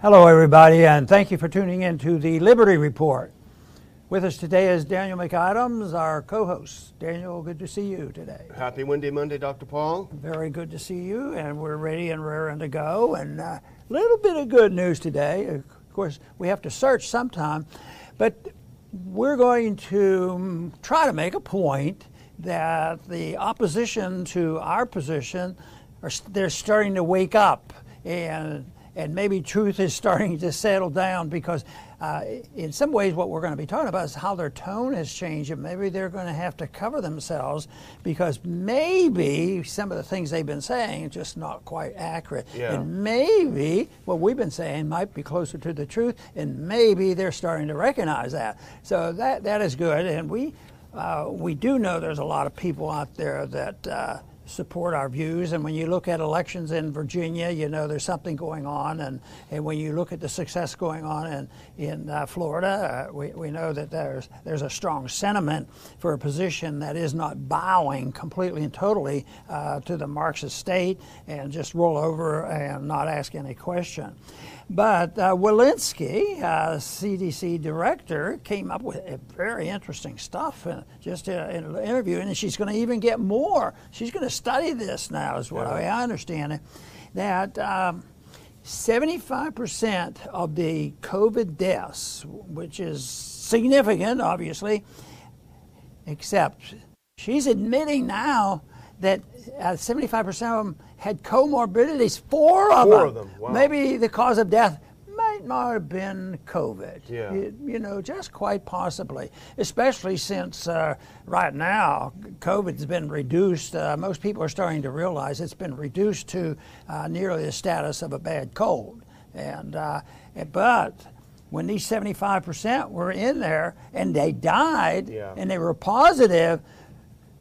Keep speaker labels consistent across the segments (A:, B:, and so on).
A: Hello, everybody, and thank you for tuning in to the Liberty Report. With us today is Daniel McAdams, our co host. Daniel, good to see you today.
B: Happy Windy Monday, Dr. Paul.
A: Very good to see you, and we're ready and raring to go. And a uh, little bit of good news today. Of course, we have to search sometime, but we're going to um, try to make a point that the opposition to our position are they're starting to wake up and and maybe truth is starting to settle down because uh, in some ways what we're going to be talking about is how their tone has changed and maybe they're going to have to cover themselves because maybe some of the things they've been saying are just not quite accurate.
B: Yeah.
A: and maybe what we've been saying might be closer to the truth and maybe they're starting to recognize that. So that that is good. And we uh, we do know there's a lot of people out there that uh, support our views. And when you look at elections in Virginia, you know there's something going on. And, and when you look at the success going on in, in uh, Florida, uh, we, we know that there's, there's a strong sentiment for a position that is not bowing completely and totally uh, to the Marxist state and just roll over and not ask any question. But uh, Walensky, uh, CDC director, came up with very interesting stuff in, just in an interview, and she's going to even get more. She's going to study this now, is what yeah. I understand it. That um, 75% of the COVID deaths, which is significant, obviously, except she's admitting now that uh, 75% of them had comorbidities. Four of
B: Four
A: them.
B: Of them. Wow.
A: Maybe the cause of death might not have been COVID.
B: Yeah.
A: You, you know, just quite possibly. Especially since uh, right now COVID's been reduced. Uh, most people are starting to realize it's been reduced to uh, nearly the status of a bad cold. And uh, but when these 75% were in there and they died
B: yeah.
A: and they were positive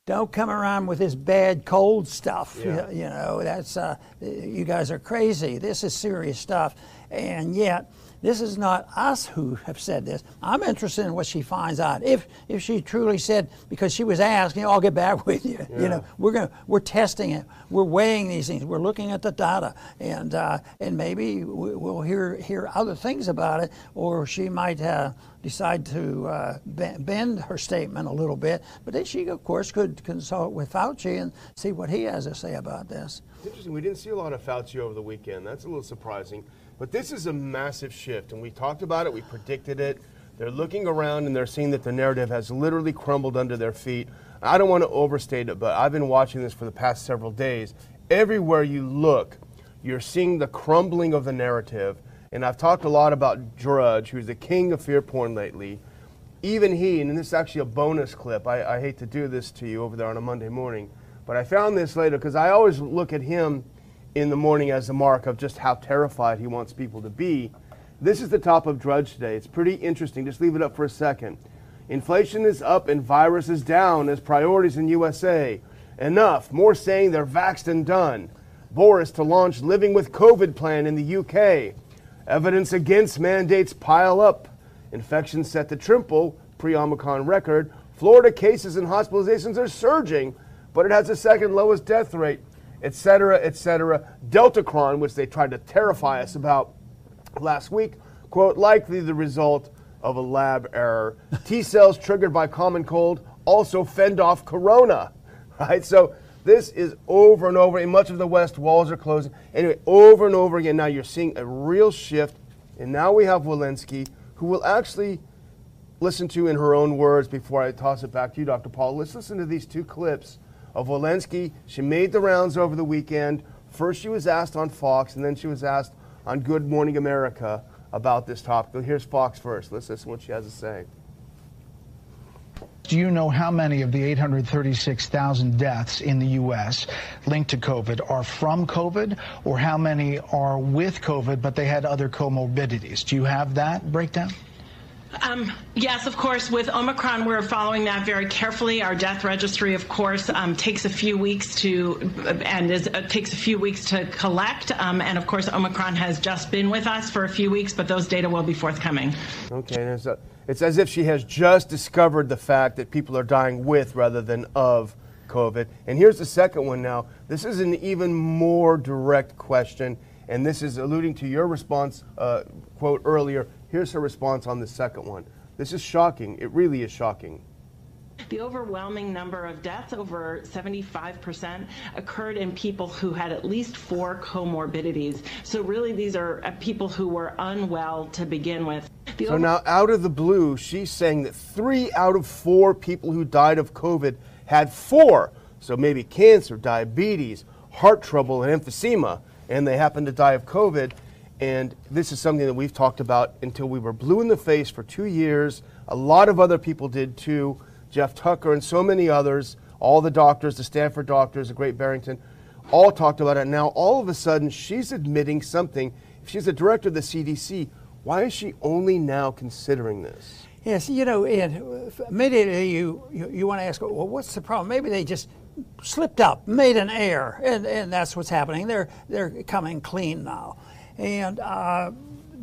A: don't come around with this bad cold stuff.
B: Yeah.
A: You, you, know, that's uh, you guys are crazy. This is serious stuff, and yet this is not us who have said this. I'm interested in what she finds out. If if she truly said because she was asked, you know, I'll get back with you.
B: Yeah.
A: You know, we're going we're testing it. We're weighing these things. We're looking at the data, and uh, and maybe we'll hear hear other things about it, or she might uh, decide to uh, bend her statement a little bit. But then she, of course, could consult with Fauci and see what he has to say about this.
B: Interesting. We didn't see a lot of Fauci over the weekend. That's a little surprising. But this is a massive shift, and we talked about it, we predicted it. They're looking around and they're seeing that the narrative has literally crumbled under their feet. I don't want to overstate it, but I've been watching this for the past several days. Everywhere you look, you're seeing the crumbling of the narrative. And I've talked a lot about Drudge, who's the king of fear porn lately. Even he, and this is actually a bonus clip, I, I hate to do this to you over there on a Monday morning, but I found this later because I always look at him in the morning as a mark of just how terrified he wants people to be. This is the top of Drudge today. It's pretty interesting. Just leave it up for a second. Inflation is up and virus is down as priorities in USA. Enough. More saying they're vaxxed and done. Boris to launch living with COVID plan in the UK. Evidence against mandates pile up. Infections set to triple pre-Omicron record. Florida cases and hospitalizations are surging, but it has the second lowest death rate etc., etc. Deltacron, which they tried to terrify us about last week, quote, likely the result of a lab error. T cells triggered by common cold also fend off corona, right? So this is over and over. In much of the West, walls are closing. Anyway, over and over again. Now you're seeing a real shift, and now we have Walensky, who will actually listen to in her own words before I toss it back to you, Dr. Paul. Let's listen to these two clips of Walensky. She made the rounds over the weekend. First, she was asked on Fox, and then she was asked on Good Morning America about this topic. Here's Fox first. Let's listen to what she has to say.
C: Do you know how many of the 836,000 deaths in the U.S. linked to COVID are from COVID, or how many are with COVID but they had other comorbidities? Do you have that breakdown?
D: Um, yes, of course. With Omicron, we're following that very carefully. Our death registry, of course, um, takes a few weeks to and is, uh, takes a few weeks to collect. Um, and of course, Omicron has just been with us for a few weeks, but those data will be forthcoming.
B: Okay, it's, a, it's as if she has just discovered the fact that people are dying with rather than of COVID. And here's the second one now. This is an even more direct question, And this is alluding to your response, uh, quote earlier. Here's her response on the second one. This is shocking. It really is shocking.
D: The overwhelming number of deaths, over 75%, occurred in people who had at least four comorbidities. So, really, these are uh, people who were unwell to begin with.
B: The so, now out of the blue, she's saying that three out of four people who died of COVID had four. So, maybe cancer, diabetes, heart trouble, and emphysema, and they happened to die of COVID. And this is something that we've talked about until we were blue in the face for two years. A lot of other people did too. Jeff Tucker, and so many others, all the doctors, the Stanford doctors, the Great Barrington, all talked about it. Now, all of a sudden, she's admitting something. If she's the director of the CDC, why is she only now considering this?
A: Yes, you know, immediately you, you, you want to ask, well, what's the problem? Maybe they just slipped up, made an error, and, and that's what's happening. They're, they're coming clean now. And uh,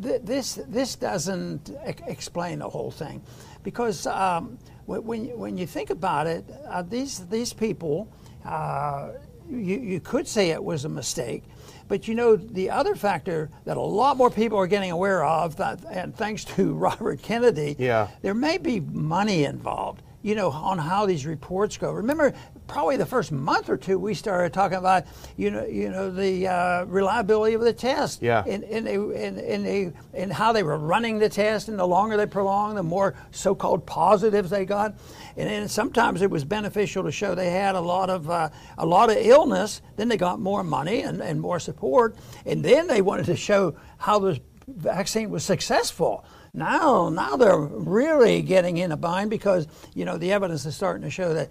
A: th- this, this doesn't e- explain the whole thing because um, when, when you think about it, uh, these, these people, uh, you, you could say it was a mistake. But you know, the other factor that a lot more people are getting aware of, that, and thanks to Robert Kennedy,
B: yeah.
A: there may be money involved you know, on how these reports go. Remember, probably the first month or two, we started talking about, you know, you know, the uh, reliability of the test,
B: yeah,
A: and and, and, and, and how they were running the test, and the longer they prolonged, the more so-called positives they got, and then sometimes it was beneficial to show they had a lot of uh, a lot of illness. Then they got more money and, and more support, and then they wanted to show how the vaccine was successful. Now, now they're really getting in a bind because you know the evidence is starting to show that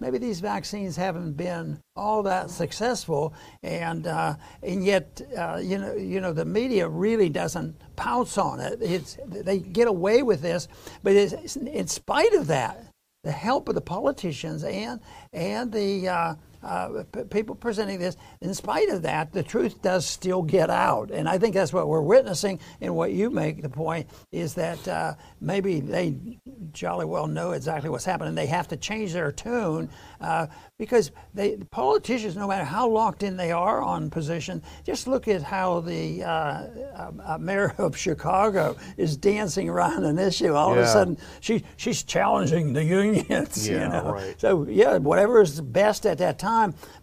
A: maybe these vaccines haven't been all that successful, and uh, and yet uh, you know you know the media really doesn't pounce on it. It's they get away with this, but in spite of that, the help of the politicians and and the uh, p- people presenting this. In spite of that, the truth does still get out, and I think that's what we're witnessing. And what you make the point is that uh, maybe they jolly well know exactly what's happening. They have to change their tune uh, because they politicians, no matter how locked in they are on position, just look at how the uh, uh, uh, mayor of Chicago is dancing around an issue. All
B: yeah.
A: of a sudden, she she's challenging the unions.
B: Yeah,
A: you know?
B: right.
A: So yeah, whatever is best at that time.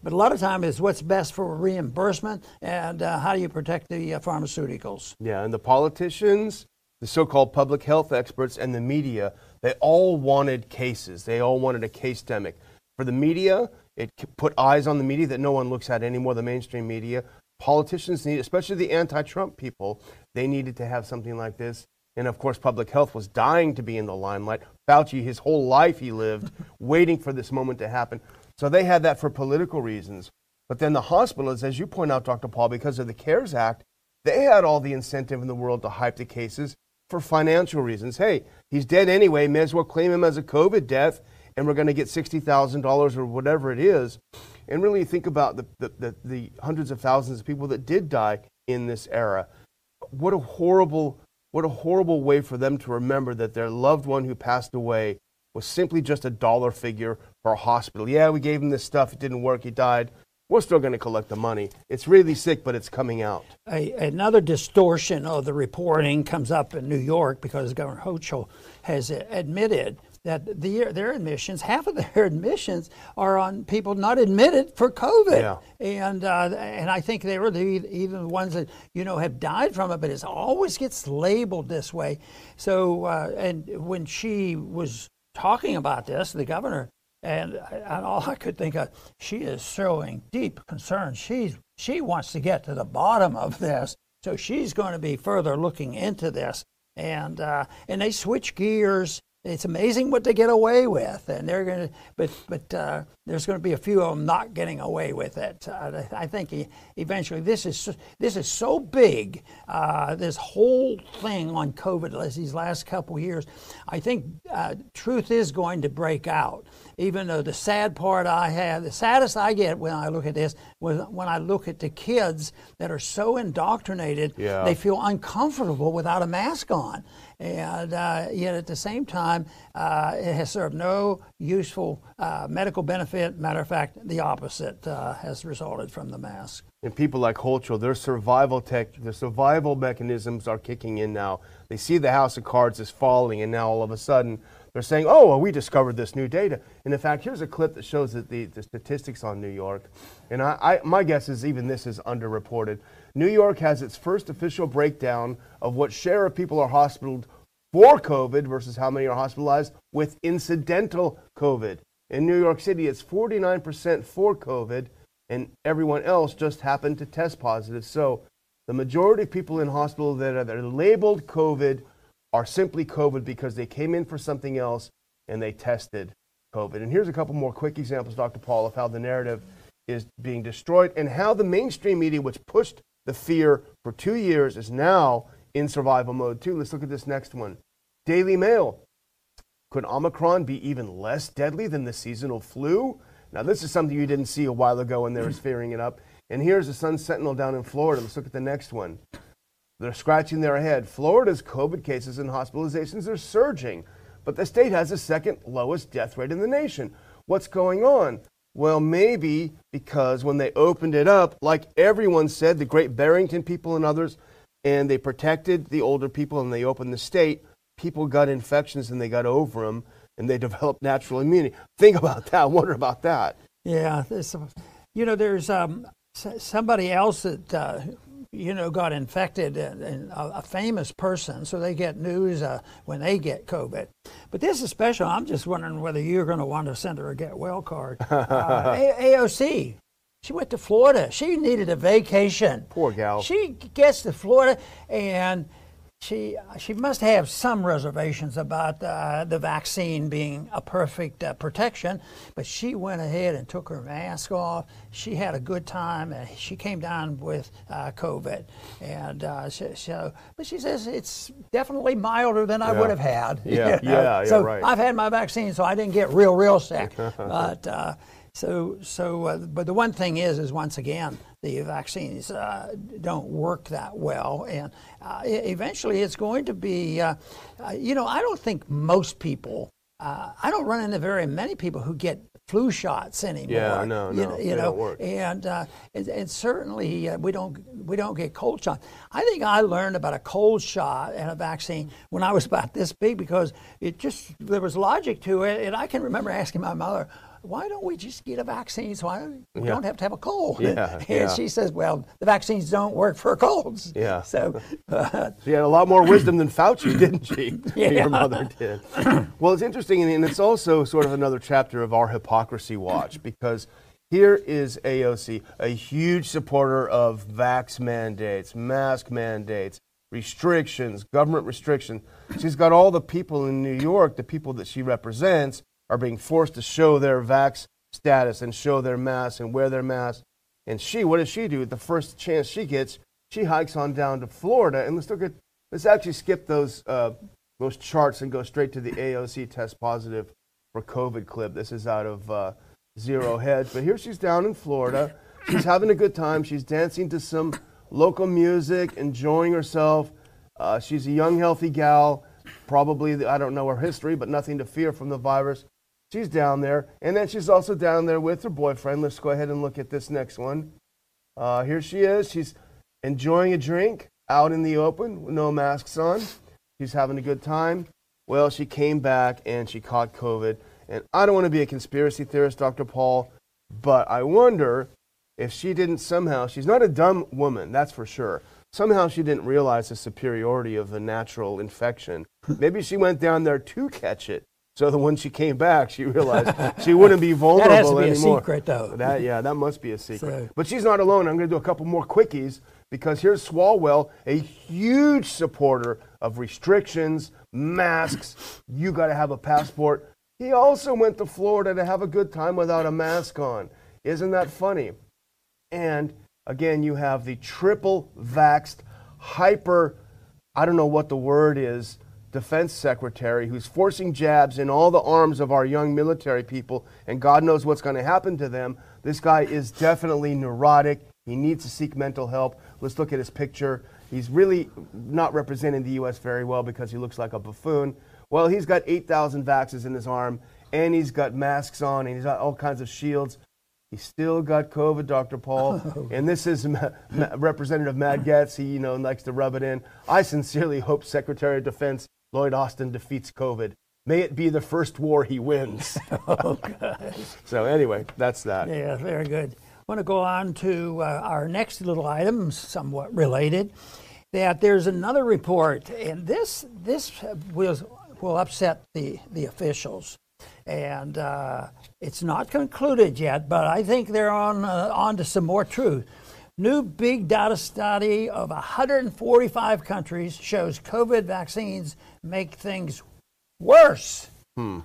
A: But a lot of time is what's best for reimbursement and uh, how do you protect the uh, pharmaceuticals.
B: Yeah, and the politicians, the so-called public health experts, and the media, they all wanted cases. They all wanted a case demic. For the media, it put eyes on the media that no one looks at anymore, the mainstream media. Politicians need, especially the anti Trump people, they needed to have something like this. And of course, public health was dying to be in the limelight. Fauci, his whole life, he lived waiting for this moment to happen. So they had that for political reasons. But then the hospitals, as you point out, Dr. Paul, because of the CARES Act, they had all the incentive in the world to hype the cases for financial reasons. Hey, he's dead anyway, may as well claim him as a COVID death and we're going to get $60,000 or whatever it is. And really think about the, the, the, the, hundreds of thousands of people that did die in this era. What a horrible, what a horrible way for them to remember that their loved one who passed away was simply just a dollar figure for a hospital. Yeah, we gave him this stuff, it didn't work, he died. We're still going to collect the money. It's really sick, but it's coming out.
A: A, another distortion of the reporting comes up in New York because Governor Hochul has admitted that the, their admissions, half of their admissions are on people not admitted for COVID.
B: Yeah.
A: And uh, and I think they were the, even the ones that you know have died from it, but it always gets labeled this way. So uh, and when she was talking about this, the governor. And, and all I could think of, she is showing deep concern. She's, she wants to get to the bottom of this. So she's going to be further looking into this. And, uh, and they switch gears it's amazing what they get away with, and they're going to. But but uh, there's going to be a few of them not getting away with it. Uh, I think eventually this is this is so big. Uh, this whole thing on COVID these last couple years, I think uh, truth is going to break out. Even though the sad part I have, the saddest I get when I look at this was when I look at the kids that are so indoctrinated,
B: yeah.
A: they feel uncomfortable without a mask on and uh, yet at the same time, uh, it has served no useful uh, medical benefit. Matter of fact, the opposite uh, has resulted from the mask.
B: and people like Hochul, their survival tech, their survival mechanisms are kicking in now. They see the house of cards is falling, and now all of a sudden they're saying, "Oh, well, we discovered this new data." And in fact, here's a clip that shows that the, the statistics on New York, and I, I, my guess is even this is underreported. New York has its first official breakdown of what share of people are hospitalized for COVID versus how many are hospitalized with incidental COVID. In New York City, it's 49% for COVID and everyone else just happened to test positive. So the majority of people in hospital that are, that are labeled COVID are simply COVID because they came in for something else and they tested COVID. And here's a couple more quick examples, Dr. Paul, of how the narrative is being destroyed and how the mainstream media, which pushed the fear for two years, is now in survival mode too. Let's look at this next one. Daily Mail. Could Omicron be even less deadly than the seasonal flu? Now, this is something you didn't see a while ago when they were fearing it up. And here's the Sun Sentinel down in Florida. Let's look at the next one. They're scratching their head. Florida's COVID cases and hospitalizations are surging, but the state has the second lowest death rate in the nation. What's going on? Well, maybe because when they opened it up, like everyone said, the Great Barrington people and others, and they protected the older people and they opened the state, people got infections and they got over them and they developed natural immunity. Think about that. Wonder about that.
A: Yeah, you know, there's um, somebody else that uh, you know got infected, and, and a, a, famous person, so they get news uh, when they get COVID. But this is special. I'm just wondering whether you're going to want to send her a get well card. Uh, a- AOC. She went to Florida. She needed a vacation.
B: Poor gal.
A: She gets to Florida and she she must have some reservations about uh, the vaccine being a perfect uh, protection, but she went ahead and took her mask off. She had a good time, and she came down with uh, COVID, and uh, so, so, but she says it's definitely milder than I would have had.
B: Yeah, you know? yeah, yeah,
A: so
B: right.
A: I've had my vaccine, so I didn't get real, real sick, but. Uh, so, so, uh, but the one thing is, is once again, the vaccines uh, don't work that well, and uh, eventually it's going to be. Uh, uh, you know, I don't think most people. Uh, I don't run into very many people who get flu shots anymore.
B: Yeah, no,
A: no,
B: you know, you know
A: and, and, and certainly we don't we don't get cold shots. I think I learned about a cold shot and a vaccine when I was about this big because it just there was logic to it, and I can remember asking my mother why don't we just get a vaccine so I yeah. don't have to have a cold?
B: Yeah,
A: and
B: yeah.
A: she says, well, the vaccines don't work for colds.
B: Yeah.
A: So
B: uh, she had a lot more wisdom than Fauci, didn't she?
A: yeah.
B: Your mother did. well, it's interesting, and it's also sort of another chapter of our hypocrisy watch because here is AOC, a huge supporter of vax mandates, mask mandates, restrictions, government restrictions. She's got all the people in New York, the people that she represents, are being forced to show their vax status and show their mask and wear their mask. And she, what does she do? The first chance she gets, she hikes on down to Florida. And let's look at, let's actually skip those, uh, those charts and go straight to the AOC test positive for COVID clip. This is out of uh, Zero Hedge. But here she's down in Florida. She's having a good time. She's dancing to some local music, enjoying herself. Uh, she's a young, healthy gal. Probably, I don't know her history, but nothing to fear from the virus. She's down there. And then she's also down there with her boyfriend. Let's go ahead and look at this next one. Uh, here she is. She's enjoying a drink out in the open with no masks on. She's having a good time. Well, she came back and she caught COVID. And I don't want to be a conspiracy theorist, Dr. Paul, but I wonder if she didn't somehow, she's not a dumb woman, that's for sure. Somehow she didn't realize the superiority of the natural infection. Maybe she went down there to catch it so that when she came back, she realized she wouldn't be vulnerable
A: that has to be
B: anymore.
A: A secret, though.
B: That yeah, that must be a secret.
A: So.
B: But she's not alone. I'm going to do a couple more quickies because here's Swalwell, a huge supporter of restrictions, masks. You got to have a passport. He also went to Florida to have a good time without a mask on. Isn't that funny? And again, you have the triple vaxxed, hyper. I don't know what the word is defense secretary who's forcing jabs in all the arms of our young military people, and God knows what's going to happen to them. This guy is definitely neurotic. He needs to seek mental help. Let's look at his picture. He's really not representing the U.S. very well because he looks like a buffoon. Well, he's got 8,000 vaxes in his arm, and he's got masks on, and he's got all kinds of shields. He still got COVID, Dr. Paul. Oh. and this is Ma- Ma- Representative Matt Gaetz. He, you know, likes to rub it in. I sincerely hope Secretary of Defense Lloyd Austin defeats COVID. May it be the first war he wins.
A: Oh,
B: so anyway, that's that.
A: Yeah, very good. I want to go on to uh, our next little item, somewhat related. That there's another report, and this this will will upset the the officials, and uh, it's not concluded yet. But I think they're on uh, on to some more truth. New big data study of 145 countries shows COVID vaccines make things worse. So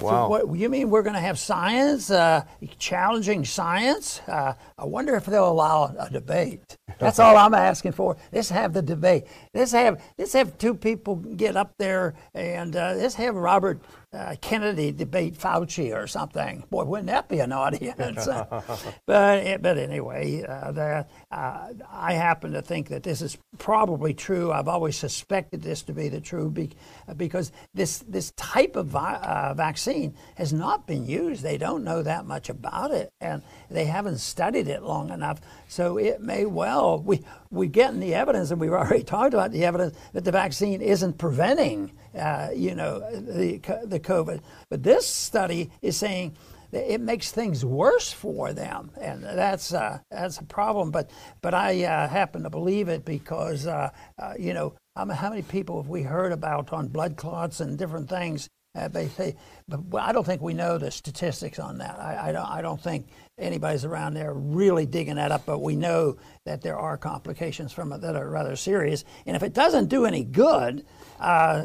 B: Wow.
A: what you mean we're going to have science uh, challenging science? Uh, I wonder if they'll allow a debate. That's all I'm asking for. Let's have the debate. Let's have let's have two people get up there and uh, let's have Robert uh, Kennedy debate Fauci or something. Boy, wouldn't that be an audience? but but anyway, uh, that uh, I happen to think that this is probably true. I've always suspected this to be the true be, because this this type of vi- uh, vaccine has not been used. They don't know that much about it, and they haven't studied it long enough. So it may well we we getting the evidence, and we've already talked about the evidence that the vaccine isn't preventing uh, you know the the COVID. But this study is saying it makes things worse for them, and that's uh, that's a problem. But but I uh, happen to believe it because uh, uh, you know how many people have we heard about on blood clots and different things. Uh, they say, but well, I don't think we know the statistics on that. I, I don't. I don't think anybody's around there really digging that up. But we know that there are complications from it that are rather serious. And if it doesn't do any good, uh,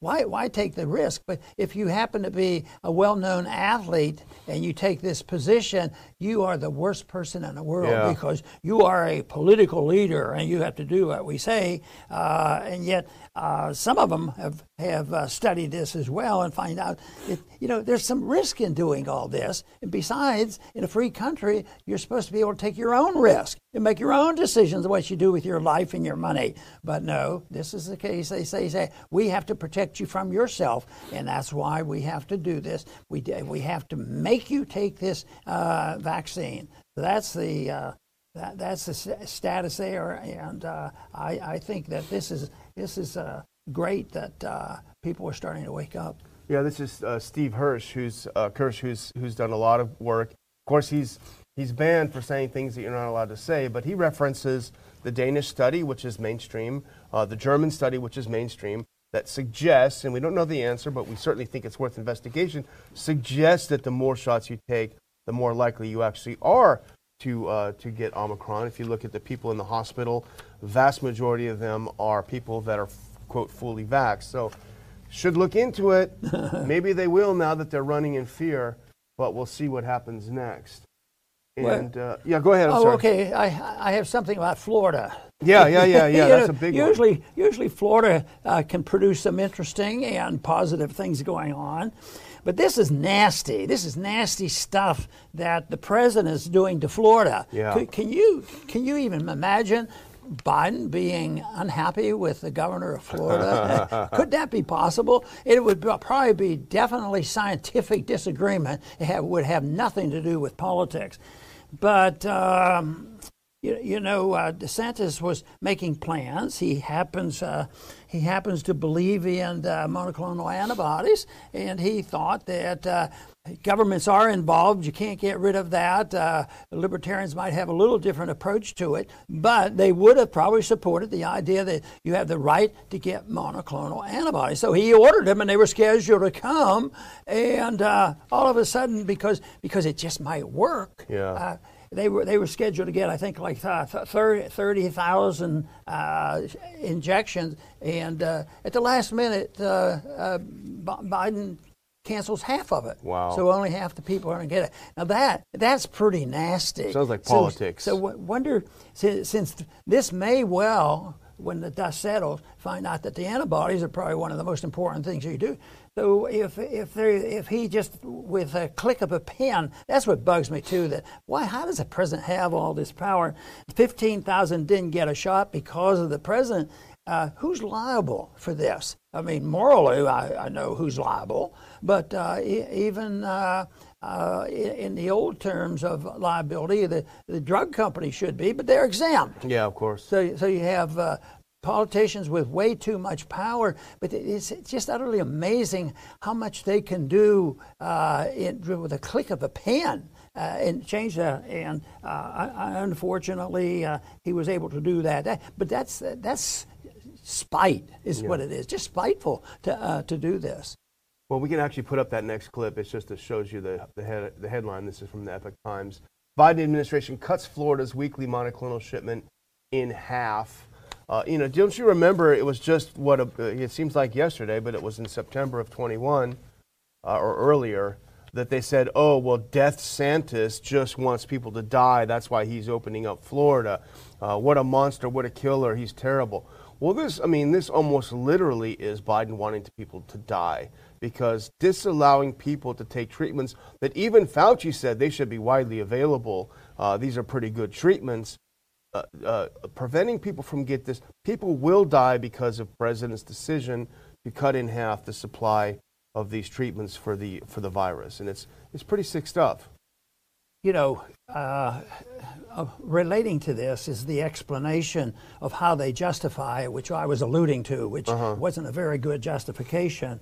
A: why, why take the risk? But if you happen to be a well known athlete and you take this position, you are the worst person in the world
B: Yeah.
A: because you are a political leader and you have to do what we say. Uh, and yet, uh, some of them have, have uh, studied this as well and find out that, you know, there's some risk in doing all this. And besides, in a free country, you're supposed to be able to take your own risk and make your own decisions what you do with your life and your money. But no, this is the case. They say, say we have to protect you from yourself, and that's why we have to do this. We, we have to make you take this uh, vaccine. That's the uh, that, that's the status there, and uh, I, I think that this is this is uh, great that uh, people are starting to wake up.
B: Yeah, this is uh, Steve Hirsch, who's uh, Kirsch, who's who's done a lot of work. Of course, he's he's banned for saying things that you're not allowed to say, but he references the Danish study, which is mainstream, uh, the German study, which is mainstream, that suggests, and we don't know the answer, but we certainly think it's worth investigation, suggests that the more shots you take, the more likely you actually are to uh, to get Omicron. If you look at the people in the hospital, vast majority of them are people that are quote fully vaxxed. So should look into it. Maybe they will now that they're running in fear, but we'll see what happens next. And uh, yeah, go ahead. I'm
A: oh,
B: sorry.
A: okay. I I have something about Florida.
B: Yeah, yeah, yeah, yeah. That's
A: know,
B: a big one.
A: usually, Usually, Florida uh, can produce some interesting and positive things going on. But this is nasty. This is nasty stuff that the president is doing to Florida.
B: Yeah.
A: Can, can you can you even imagine Biden being unhappy with the governor of Florida? Could that be possible? It would probably be definitely scientific disagreement. It have, would have nothing to do with politics. But um, you, you know, uh, DeSantis was making plans. He happens uh, he happens to believe in uh, monoclonal antibodies, and he thought that. Uh, Governments are involved. You can't get rid of that. Uh, libertarians might have a little different approach to it, but they would have probably supported the idea that you have the right to get monoclonal antibodies. So he ordered them, and they were scheduled to come. And uh, all of a sudden, because because it just might work,
B: Yeah.
A: They were they were scheduled to get I think like uh, 30,000 uh, injections, and uh, at the last minute, uh, uh, B- Biden cancels half of it.
B: Wow.
A: So only half the people are going to get it. Now that that's pretty nasty.
B: Sounds like
A: So-
B: politics.
A: So, w- wonder since, since this may well. When the dust settles, find out that the antibodies are probably one of the most important things you do. So if if there if he just with a click of a pen, that's what bugs me too. That why how does the president have all this power? Fifteen thousand didn't get a shot because of the president. uh, who's liable for this? I mean, morally, I, I know who's liable, but uh, e- even uh, uh, in, in the old terms of liability, the, the drug company should be, but they're exempt.
B: Yeah, of course.
A: So, so you have uh, politicians with way too much power, but it's just utterly amazing how much they can do uh, in, with a click of a pen. Uh, and change that, and uh, I, I unfortunately uh, he was able to do that. that but that's that's spite, is
B: Yeah.
A: what it is. Just spiteful to uh, to do this.
B: Well, we can actually put up that next clip. It's just it shows you the the, head, the headline. This is from the Epoch Times. Biden administration cuts Florida's weekly monoclonal shipment in half. Uh, you know, don't you remember? It was just what a, it seems like yesterday, but it was in September of 21 uh, or earlier that they said, "Oh, well, DeSantis just wants people to die. That's why he's opening up Florida. Uh, what a monster! What a killer! He's terrible." Well, this, I mean, this almost literally is Biden wanting people to die because disallowing people to take treatments that even Fauci said they should be widely available. Uh, these are pretty good treatments. Uh, uh, preventing people from get this, people will die because of president's decision to cut in half the supply of these treatments for the for the virus, and it's it's pretty sick stuff.
A: you know, uh, uh, relating to this is the explanation of how they justify, which I was alluding to, which wasn't a very good justification.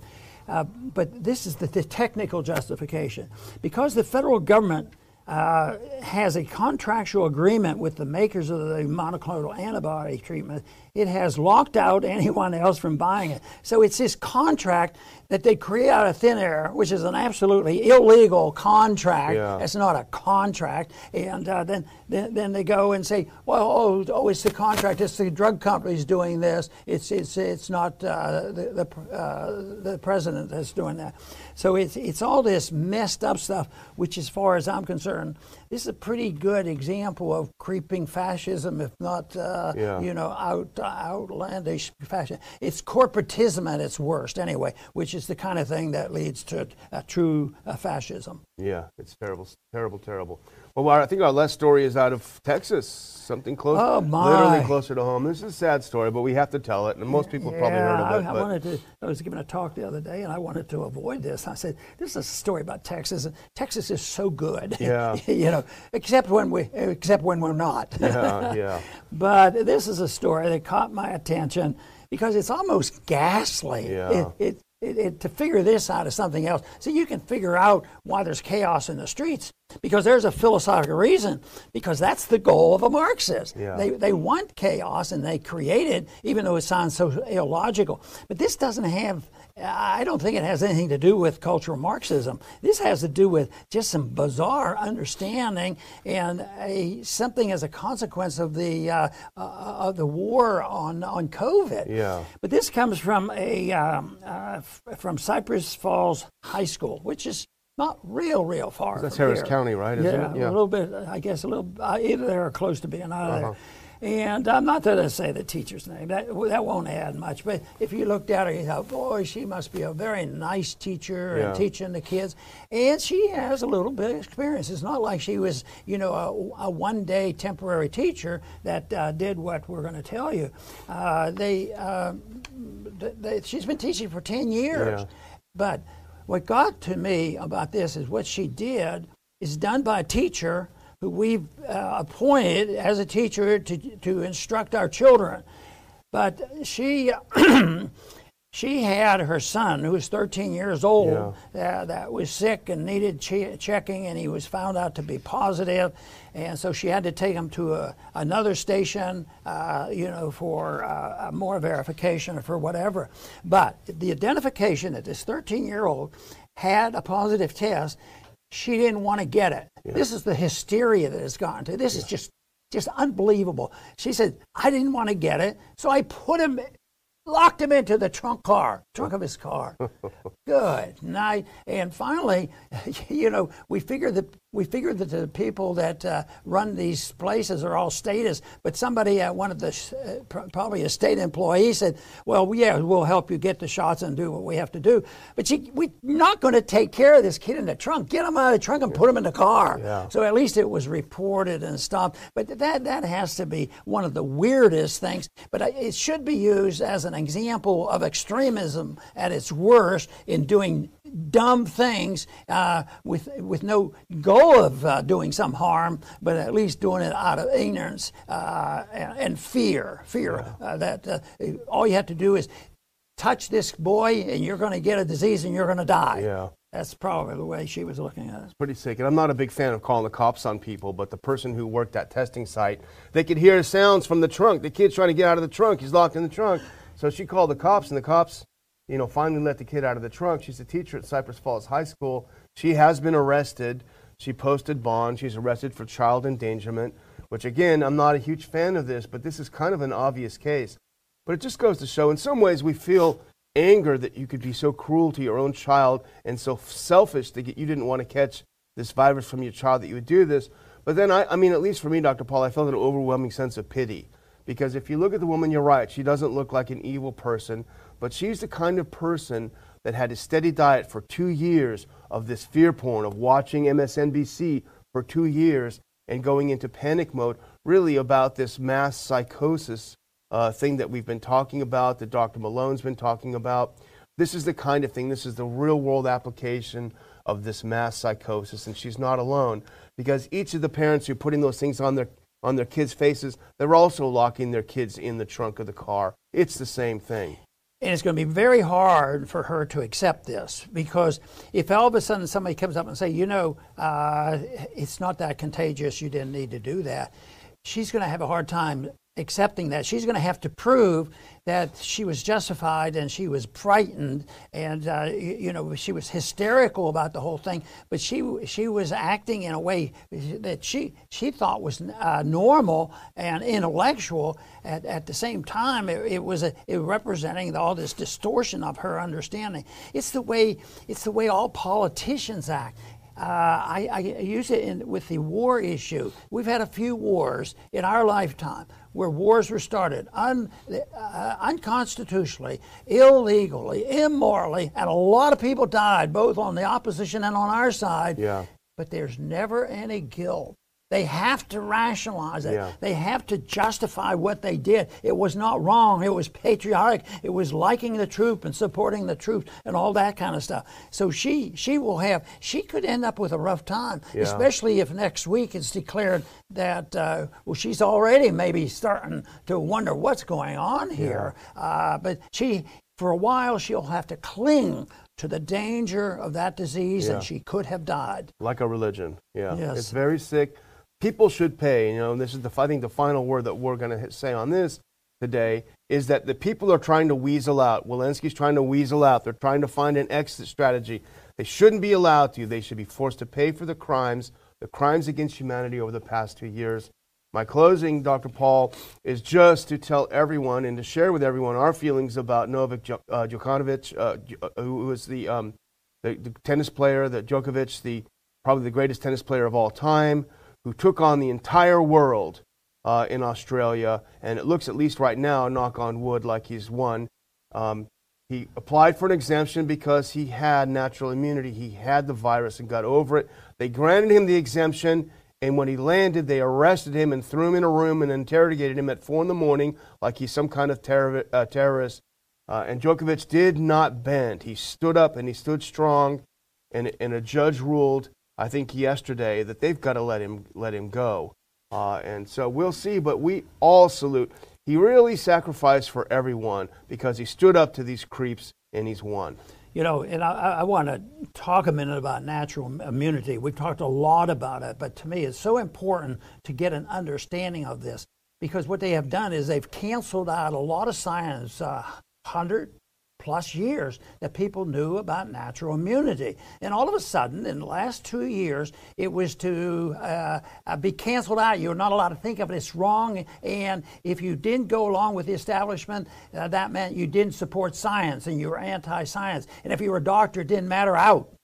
A: Uh, but this is the, the technical justification. Because the federal government uh, has a contractual agreement with the makers of the monoclonal antibody treatment, it has locked out anyone else from buying it. So it's this contract that they create out of thin air, which is an absolutely illegal contract.
B: Yeah.
A: It's not a contract. And uh, then, then then they go and say, well, oh, oh, it's the contract. It's the drug companies doing this. It's it's it's not uh, the the, uh, the president that's doing that. So it's it's all this messed up stuff. Which, as far as I'm concerned, this is a pretty good example of creeping fascism, if not uh,
B: Yeah.
A: you know out outlandish fashion. It's corporatism at its worst, anyway, which is the kind of thing that leads to uh, true uh, fascism.
B: Yeah, it's terrible, terrible, terrible. Well, I think our last story is out of Texas, something close,
A: Oh, my.
B: literally closer to home. This is a sad story, but we have to tell it, and most people have probably heard of it.
A: I, I wanted to. I was giving a talk the other day, and I wanted to avoid this. I said, "This is a story about Texas. and Texas is so good,
B: Yeah.
A: you know, except when we, except when we're not."
B: yeah, yeah.
A: But this is a story that caught my attention because it's almost ghastly.
B: Yeah.
A: It, it, it, it, to figure this out is something else. So you can figure out why there's chaos in the streets because there's a philosophical reason. Because that's the goal of a Marxist.
B: Yeah.
A: They, they want chaos and they create it, even though it sounds so illogical. But this doesn't have. I don't think it has anything to do with cultural Marxism. This has to do with just some bizarre understanding and a, something as a consequence of the uh, uh, of the war on on COVID.
B: Yeah.
A: But this comes from a um, uh, from Cypress Falls High School, which is not real, real far.
B: That's Harris
A: here.
B: County, right,
A: yeah,
B: it? Yeah.
A: a little bit. I guess a little uh, either there or close to being out of
B: Uh-huh.
A: there. And I'm not going to say the teacher's name. That that won't add much. But if you looked at her, you thought, boy, she must be a very nice teacher
B: Yeah.
A: and teaching the kids. And she has a little bit of experience. It's not like she was, you know, a, a one-day temporary teacher that uh, did what we're going to tell you. Uh, they, uh, th- they, she's been teaching for 10 years.
B: Yeah.
A: But what got to me about this is what she did is done by a teacher who we've uh, appointed as a teacher to, to instruct our children. But she she had her son, who was 13 years old, uh, that was sick and needed che- checking, and he was found out to be positive, and so she had to take him to a, another station, uh, you know, for uh, more verification or for whatever. But the identification that this 13-year-old had a positive test, she didn't want to get it. This is the hysteria that has gone to. This is just just unbelievable. She said, I didn't want to get it, so I put him locked him into the trunk car, trunk of his car. Good night. And finally, you know, we figure that we figure that the people that uh, run these places are all statists, but somebody at one of the uh, probably a state employee said, "Well, yeah, we'll help you get the shots and do what we have to do, but you, we're not going to take care of this kid in the trunk. Get him out of the trunk and put him in the car."
B: Yeah.
A: So at least it was reported and stopped. But that that has to be one of the weirdest things. But it should be used as an example of extremism at its worst in doing dumb things uh, with with no goal of uh, doing some harm, but at least doing it out of ignorance uh, and, and, fear. Fear uh, that uh, all you have to do is touch this boy, and you're going to get a disease, and you're going to die.
B: Yeah.
A: That's probably the way she was looking at it.
B: It's pretty sick. And I'm not a big fan of calling the cops on people, but the person who worked that testing site, they could hear sounds from the trunk. The kid's trying to get out of the trunk. He's locked in the trunk. So she called the cops, and the cops you know, finally let the kid out of the trunk. She's a teacher at Cypress Falls High School. She has been arrested. She posted bond. She's arrested for child endangerment, which again, I'm not a huge fan of this, but this is kind of an obvious case. But it just goes to show, in some ways, we feel anger that you could be so cruel to your own child and so selfish that you didn't want to catch this virus from your child that you would do this. But then, I, I mean, at least for me, Dr. Paul, I felt an overwhelming sense of pity. Because if you look at the woman, you're right. She doesn't look like an evil person. But she's the kind of person that had a steady diet for two years of this fear porn, of watching MSNBC for two years and going into panic mode, really about this mass psychosis uh, thing that we've been talking about, that Dr. Malone's been talking about. This is the kind of thing, this is the real world application of this mass psychosis, and she's not alone because each of the parents who are putting those things on their on their kids' faces, they're also locking their kids in the trunk of the car. It's the same thing.
A: And it's going to be very hard for her to accept this because if all of a sudden somebody comes up and say, you know, uh, it's not that contagious, you didn't need to do that, she's going to have a hard time accepting that. She's going to have to prove that she was justified and she was frightened and uh, you know she was hysterical about the whole thing. But she she was acting in a way that she she thought was uh, normal and intellectual. At, at the same time, it, it was a, it representing all this distortion of her understanding. It's the way it's the way all politicians act. Uh, I, I, use it in, with the war issue. We've had a few wars in our lifetime where wars were started un, uh, unconstitutionally, illegally, immorally, and a lot of people died, both on the opposition and on our side.
B: Yeah.
A: But there's never any guilt. They have to rationalize it.
B: Yeah.
A: They have to justify what they did. It was not wrong. It was patriotic. It was liking the troop and supporting the troops and all that kind of stuff. So she she will have she could end up with a rough time,
B: yeah.
A: especially if next week it's declared that uh, well she's already maybe starting to wonder what's going on here. Yeah. Uh, but she for a while she'll have to cling to the danger of that disease
B: yeah.
A: and she could have died.
B: Like a religion. Yeah.
A: Yes.
B: It's very sick people should pay. You know, this is the I think the final word that we're going to say on this today is that the people are trying to weasel out. Walensky's trying to weasel out. They're trying to find an exit strategy. They shouldn't be allowed to. They should be forced to pay for the crimes, the crimes against humanity over the past two years. My closing, Dr. Paul, is just to tell everyone and to share with everyone our feelings about Novak uh, Djokovic, uh, uh, the, um, the, the tennis player, the Djokovic, the probably the greatest tennis player of all time who took on the entire world uh, in Australia, and it looks, at least right now, knock on wood, like he's won. Um, he applied for an exemption because he had natural immunity. He had the virus and got over it. They granted him the exemption, and when he landed, they arrested him and threw him in a room and interrogated him at four in the morning, like he's some kind of terror, uh, terrorist. Uh, and Djokovic did not bend. He stood up and he stood strong, and, and a judge ruled I think yesterday that they've got to let him let him go. Uh, and so we'll see, but we all salute. He really sacrificed for everyone because he stood up to these creeps and he's won.
A: You know, and I, I want to talk a minute about natural immunity. We've talked a lot about it, but to me, it's so important to get an understanding of this because what they have done is they've canceled out a lot of science, uh, 100, plus years that people knew about natural immunity. And all of a sudden, in the last two years, it was to uh, uh, be canceled out. You're not allowed to think of it. It's wrong. And if you didn't go along with the establishment, uh, that meant you didn't support science and you were anti science. And if you were a doctor, it didn't matter out.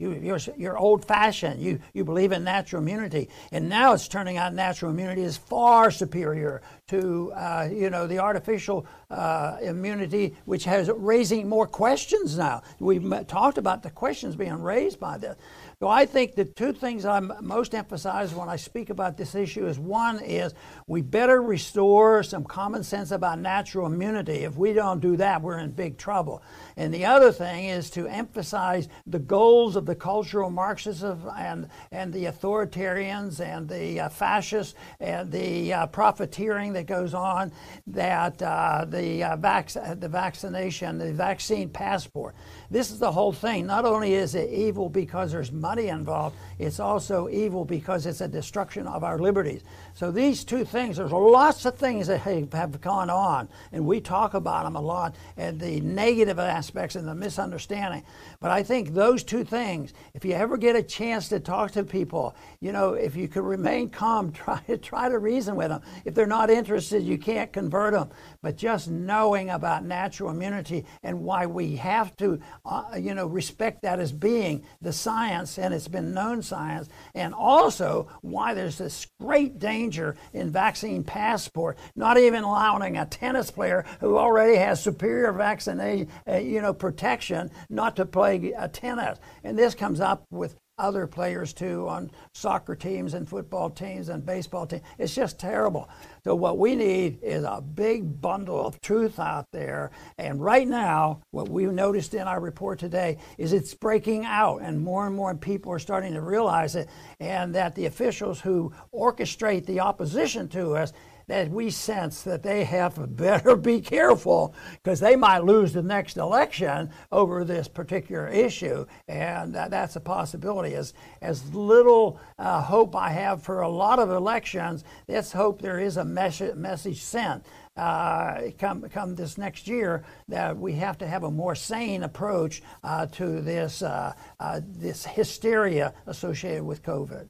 A: You, you're, you're old fashioned. You, you believe in natural immunity. And now it's turning out natural immunity is far superior to uh, you know, the artificial uh, immunity, which has raising more questions now. We've talked about the questions being raised by this. So I think the two things I'm most emphasize when I speak about this issue is one is we better restore some common sense about natural immunity. If we don't do that, we're in big trouble. And the other thing is to emphasize the goals of the cultural Marxism and, and the authoritarians and the uh, fascists and the uh, profiteering that goes on, that uh, the, uh, vac- the vaccination, the vaccine passport. This is the whole thing. Not only is it evil because there's money money involved, it's also evil because it's a destruction of our liberties. So these two things, there's lots of things that have gone on, and we talk about them a lot, and the negative aspects and the misunderstanding. But I think those two things, if you ever get a chance to talk to people, you know, if you could remain calm, try to try to reason with them. If they're not interested, you can't convert them. But just knowing about natural immunity and why we have to, uh, you know, respect that as being the science and it's been known science, and also why there's this great danger in vaccine passport, not even allowing a tennis player who already has superior vaccination, uh, you know, protection not to play tennis. And this comes up with other players too on soccer teams and football teams and baseball teams. It's just terrible. So what we need is a big bundle of truth out there. And right now, what we've noticed in our report today is it's breaking out, and more and more people are starting to realize it, and that the officials who orchestrate the opposition to us that we sense that they have better be careful because they might lose the next election over this particular issue, and that, that's a possibility. As as little uh, hope I have for a lot of elections, let's hope there is a mes- message sent. Uh, come come this next year that we have to have a more sane approach uh, to this uh, uh this hysteria associated with COVID